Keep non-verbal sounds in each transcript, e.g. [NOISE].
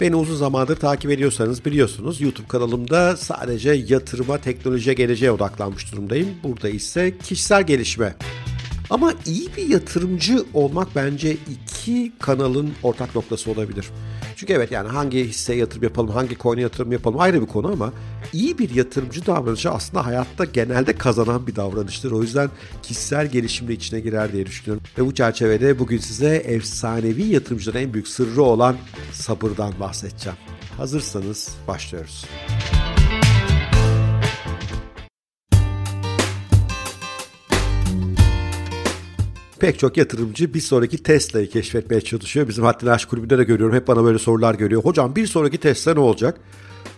Beni uzun zamandır takip ediyorsanız biliyorsunuz YouTube kanalımda sadece yatırıma, teknolojiye, geleceğe odaklanmış durumdayım. Burada ise kişisel gelişme. Ama iyi bir yatırımcı olmak bence iki kanalın ortak noktası olabilir. Çünkü evet yani hangi hisseye yatırım yapalım, hangi coin'e yatırım yapalım ayrı bir konu ama iyi bir yatırımcı davranışı aslında hayatta genelde kazanan bir davranıştır. O yüzden kişisel gelişimle içine girer diye düşünüyorum. Ve bu çerçevede bugün size efsanevi yatırımcıların en büyük sırrı olan sabırdan bahsedeceğim. Hazırsanız başlıyoruz. Pek çok yatırımcı bir sonraki Tesla'yı keşfetmeye çalışıyor. Bizim Haddin Aşk Kulübü'nde de görüyorum. Hep bana böyle sorular geliyor. Hocam bir sonraki Tesla ne olacak?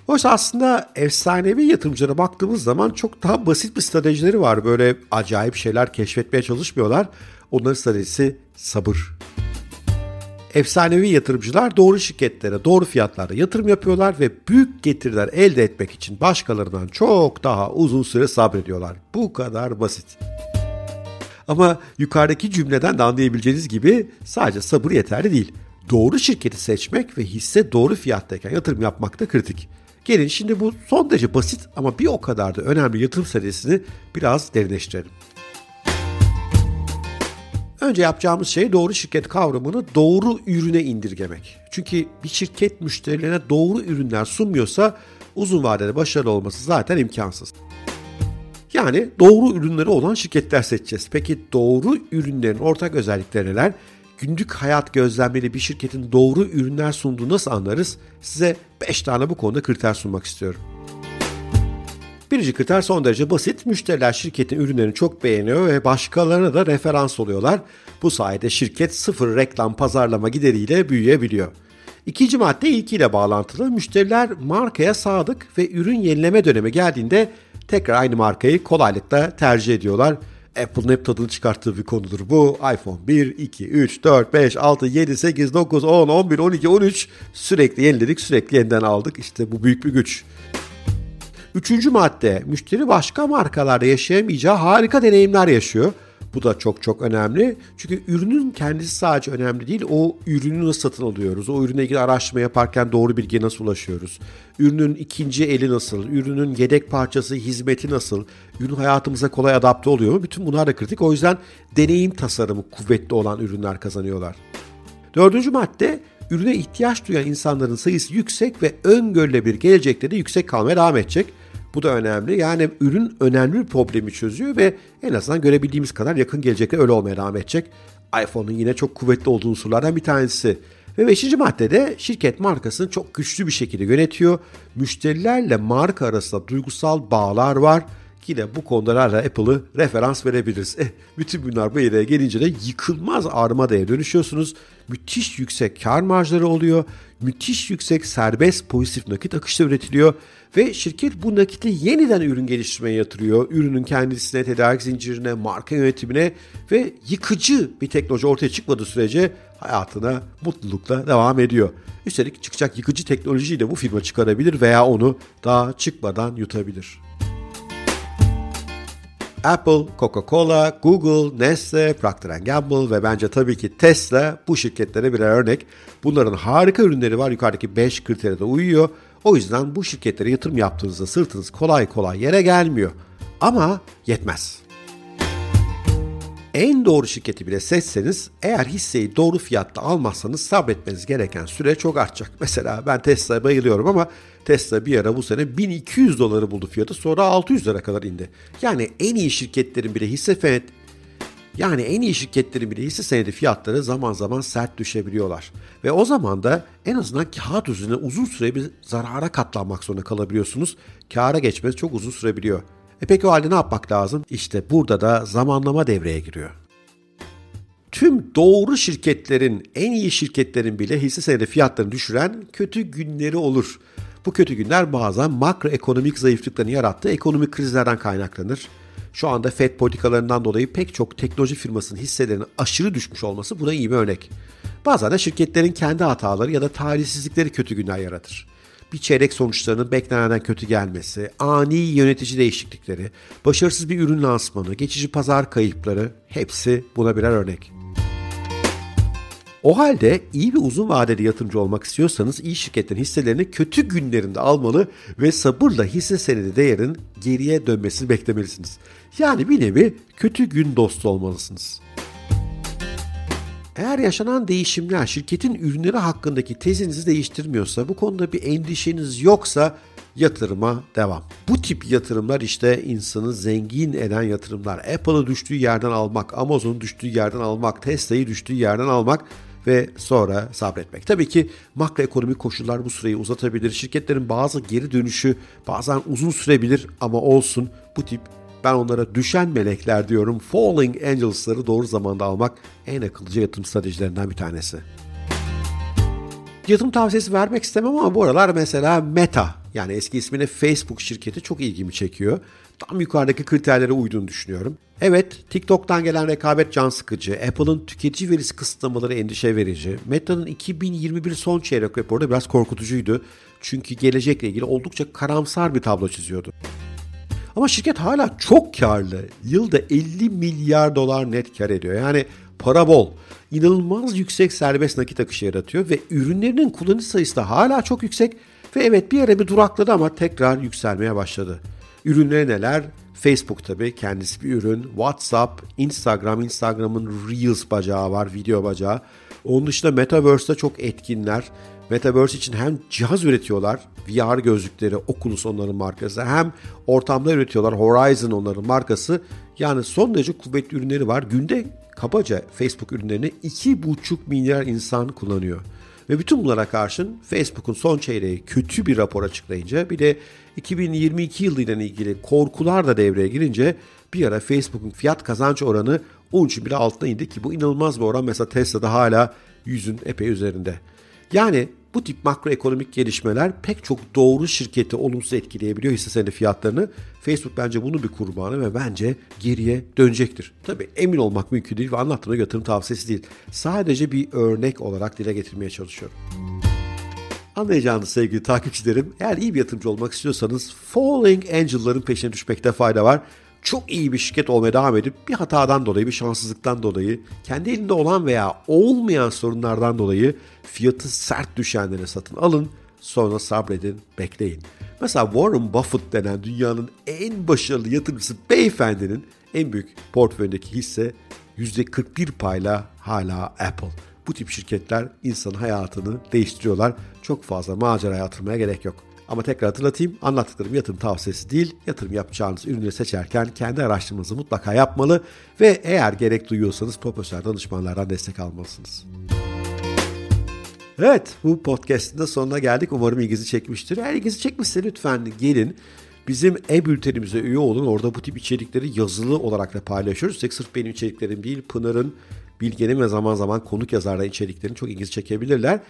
Oysa aslında efsanevi yatırımcılara baktığımız zaman çok daha basit bir stratejileri var. Böyle acayip şeyler keşfetmeye çalışmıyorlar. Onların stratejisi sabır. Efsanevi yatırımcılar doğru şirketlere, doğru fiyatlarda yatırım yapıyorlar ve büyük getiriler elde etmek için başkalarından çok daha uzun süre sabrediyorlar. Bu kadar basit. Ama yukarıdaki cümleden de anlayabileceğiniz gibi sadece sabır yeterli değil. Doğru şirketi seçmek ve hisse doğru fiyattayken yatırım yapmak da kritik. Gelin şimdi bu son derece basit ama bir o kadar da önemli yatırım serisini biraz derinleştirelim. Önce yapacağımız şey doğru şirket kavramını doğru ürüne indirgemek. Çünkü bir şirket müşterilerine doğru ürünler sunmuyorsa uzun vadede başarılı olması zaten imkansız. Yani doğru ürünleri olan şirketler seçeceğiz. Peki doğru ürünlerin ortak özellikleri neler? Günlük hayat gözlemleri bir şirketin doğru ürünler sunduğu nasıl anlarız? Size 5 tane bu konuda kriter sunmak istiyorum. Birinci kriter son derece basit. Müşteriler şirketin ürünlerini çok beğeniyor ve başkalarına da referans oluyorlar. Bu sayede şirket sıfır reklam pazarlama gideriyle büyüyebiliyor. İkinci madde ilkiyle bağlantılı. Müşteriler markaya sadık ve ürün yenileme dönemi geldiğinde tekrar aynı markayı kolaylıkla tercih ediyorlar. Apple'ın hep tadını çıkarttığı bir konudur bu. iPhone 1, 2, 3, 4, 5, 6, 7, 8, 9, 10, 11, 12, 13 sürekli yeniledik, sürekli yeniden aldık. İşte bu büyük bir güç. Üçüncü madde, müşteri başka markalarda yaşayamayacağı harika deneyimler yaşıyor. Bu da çok çok önemli. Çünkü ürünün kendisi sadece önemli değil. O ürünü nasıl satın alıyoruz? O ürüne ilgili araştırma yaparken doğru bilgiye nasıl ulaşıyoruz? Ürünün ikinci eli nasıl? Ürünün yedek parçası, hizmeti nasıl? Ürün hayatımıza kolay adapte oluyor mu? Bütün bunlar da kritik. O yüzden deneyim tasarımı kuvvetli olan ürünler kazanıyorlar. Dördüncü madde ürüne ihtiyaç duyan insanların sayısı yüksek ve öngörülebilir gelecekte de yüksek kalmaya devam edecek. Bu da önemli. Yani ürün önemli bir problemi çözüyor ve en azından görebildiğimiz kadar yakın gelecekte öyle olmaya devam edecek. iPhone'un yine çok kuvvetli olduğu unsurlardan bir tanesi. Ve beşinci maddede şirket markasını çok güçlü bir şekilde yönetiyor. Müşterilerle marka arasında duygusal bağlar var. Yine bu konularla Apple'ı referans verebiliriz. Eh, bütün bunlar bu yere gelince de yıkılmaz armadaya dönüşüyorsunuz. Müthiş yüksek kar marjları oluyor. Müthiş yüksek serbest pozitif nakit akışı üretiliyor. Ve şirket bu nakiti yeniden ürün geliştirmeye yatırıyor. Ürünün kendisine, tedarik zincirine, marka yönetimine ve yıkıcı bir teknoloji ortaya çıkmadığı sürece hayatına mutlulukla devam ediyor. Üstelik çıkacak yıkıcı teknolojiyi de bu firma çıkarabilir veya onu daha çıkmadan yutabilir. Apple, Coca-Cola, Google, Nestle, Procter Gamble ve bence tabii ki Tesla bu şirketlere birer örnek. Bunların harika ürünleri var. Yukarıdaki 5 kritere de uyuyor. O yüzden bu şirketlere yatırım yaptığınızda sırtınız kolay kolay yere gelmiyor. Ama yetmez. En doğru şirketi bile seçseniz eğer hisseyi doğru fiyatta almazsanız sabretmeniz gereken süre çok artacak. [LAUGHS] Mesela ben Tesla'ya bayılıyorum ama Tesla bir ara bu sene 1200 doları buldu fiyatı sonra 600 lira kadar indi. Yani en iyi şirketlerin bile hisse fenet yani en iyi şirketlerin bile hisse senedi fiyatları zaman zaman sert düşebiliyorlar. Ve o zaman da en azından kağıt üzerine uzun süre bir zarara katlanmak zorunda kalabiliyorsunuz. Kâra geçmesi çok uzun sürebiliyor. E peki o halde ne yapmak lazım? İşte burada da zamanlama devreye giriyor. Tüm doğru şirketlerin, en iyi şirketlerin bile hisse senedi fiyatlarını düşüren kötü günleri olur. Bu kötü günler bazen makroekonomik zayıflıkların yarattığı ekonomik krizlerden kaynaklanır. Şu anda FED politikalarından dolayı pek çok teknoloji firmasının hisselerinin aşırı düşmüş olması buna iyi bir örnek. Bazen de şirketlerin kendi hataları ya da talihsizlikleri kötü günler yaratır. Bir çeyrek sonuçlarının beklenenden kötü gelmesi, ani yönetici değişiklikleri, başarısız bir ürün lansmanı, geçici pazar kayıpları hepsi buna birer örnek. O halde iyi bir uzun vadeli yatırımcı olmak istiyorsanız iyi şirketlerin hisselerini kötü günlerinde almalı ve sabırla hisse senedi değerin geriye dönmesini beklemelisiniz. Yani bir nevi kötü gün dostu olmalısınız. Eğer yaşanan değişimler şirketin ürünleri hakkındaki tezinizi değiştirmiyorsa, bu konuda bir endişeniz yoksa yatırıma devam. Bu tip yatırımlar işte insanı zengin eden yatırımlar. Apple'ı düştüğü yerden almak, Amazon'u düştüğü yerden almak, Tesla'yı düştüğü yerden almak ve sonra sabretmek. Tabii ki makroekonomik koşullar bu süreyi uzatabilir. Şirketlerin bazı geri dönüşü bazen uzun sürebilir ama olsun bu tip ben onlara düşen melekler diyorum. Falling Angels'ları doğru zamanda almak en akıllıca yatırım stratejilerinden bir tanesi. Yatırım tavsiyesi vermek istemem ama bu aralar mesela Meta yani eski ismine Facebook şirketi çok ilgimi çekiyor. Tam yukarıdaki kriterlere uyduğunu düşünüyorum. Evet, TikTok'tan gelen rekabet can sıkıcı, Apple'ın tüketici verisi kısıtlamaları endişe verici, Meta'nın 2021 son çeyrek raporu da biraz korkutucuydu. Çünkü gelecekle ilgili oldukça karamsar bir tablo çiziyordu. Ama şirket hala çok karlı. Yılda 50 milyar dolar net kar ediyor. Yani para bol. İnanılmaz yüksek serbest nakit akışı yaratıyor ve ürünlerinin kullanıcı sayısı da hala çok yüksek ve evet bir ara bir durakladı ama tekrar yükselmeye başladı. Ürünleri neler? Facebook tabii kendisi bir ürün. WhatsApp, Instagram, Instagram'ın Reels bacağı var, video bacağı. Onun dışında Metaverse'da çok etkinler. Metaverse için hem cihaz üretiyorlar, VR gözlükleri, Oculus onların markası, hem ortamda üretiyorlar, Horizon onların markası. Yani son derece kuvvetli ürünleri var. Günde kabaca Facebook ürünlerini 2,5 milyar insan kullanıyor. Ve bütün bunlara karşın Facebook'un son çeyreği kötü bir rapor açıklayınca bir de 2022 yılıyla ilgili korkular da devreye girince bir ara Facebook'un fiyat kazanç oranı 13 bile altına indi ki bu inanılmaz bir oran. Mesela Tesla'da hala yüzün epey üzerinde. Yani bu tip makroekonomik gelişmeler pek çok doğru şirketi olumsuz etkileyebiliyor hisse senedi fiyatlarını. Facebook bence bunu bir kurbanı ve bence geriye dönecektir. Tabii emin olmak mümkün değil ve anlattığımda yatırım tavsiyesi değil. Sadece bir örnek olarak dile getirmeye çalışıyorum. Anlayacağınız sevgili takipçilerim, eğer iyi bir yatırımcı olmak istiyorsanız Falling Angel'ların peşine düşmekte fayda var çok iyi bir şirket olmaya devam edip bir hatadan dolayı, bir şanssızlıktan dolayı, kendi elinde olan veya olmayan sorunlardan dolayı fiyatı sert düşenleri satın alın, sonra sabredin, bekleyin. Mesela Warren Buffett denen dünyanın en başarılı yatırımcısı beyefendinin en büyük portföyündeki hisse %41 payla hala Apple. Bu tip şirketler insan hayatını değiştiriyorlar. Çok fazla maceraya atılmaya gerek yok. Ama tekrar hatırlatayım anlattıklarım yatırım tavsiyesi değil. Yatırım yapacağınız ürünü seçerken kendi araştırmanızı mutlaka yapmalı ve eğer gerek duyuyorsanız profesyonel danışmanlardan destek almalısınız. Evet bu podcast'ın da sonuna geldik. Umarım ilginizi çekmiştir. Eğer ilginizi çekmişse lütfen gelin Bizim e-bültenimize üye olun. Orada bu tip içerikleri yazılı olarak da paylaşıyoruz. Tek sırf benim içeriklerim değil, Pınar'ın, Bilge'nin ve zaman zaman konuk yazarların içeriklerini çok ilginizi çekebilirler.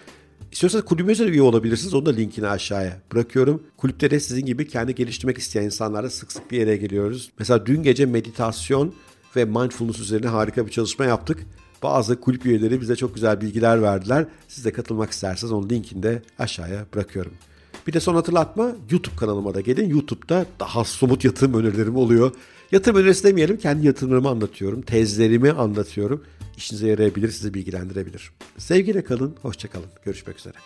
İstiyorsanız kulübümüze de üye olabilirsiniz. Onun da linkini aşağıya bırakıyorum. Kulüpte de sizin gibi kendi geliştirmek isteyen insanlarla sık sık bir yere geliyoruz. Mesela dün gece meditasyon ve mindfulness üzerine harika bir çalışma yaptık. Bazı kulüp üyeleri bize çok güzel bilgiler verdiler. Siz de katılmak isterseniz onun linkini de aşağıya bırakıyorum. Bir de son hatırlatma YouTube kanalıma da gelin. YouTube'da daha somut yatırım önerilerim oluyor. Yatırım önerisi demeyelim kendi yatırımlarımı anlatıyorum. Tezlerimi anlatıyorum. İşinize yarayabilir, sizi bilgilendirebilir. Sevgiyle kalın, hoşçakalın. Görüşmek üzere.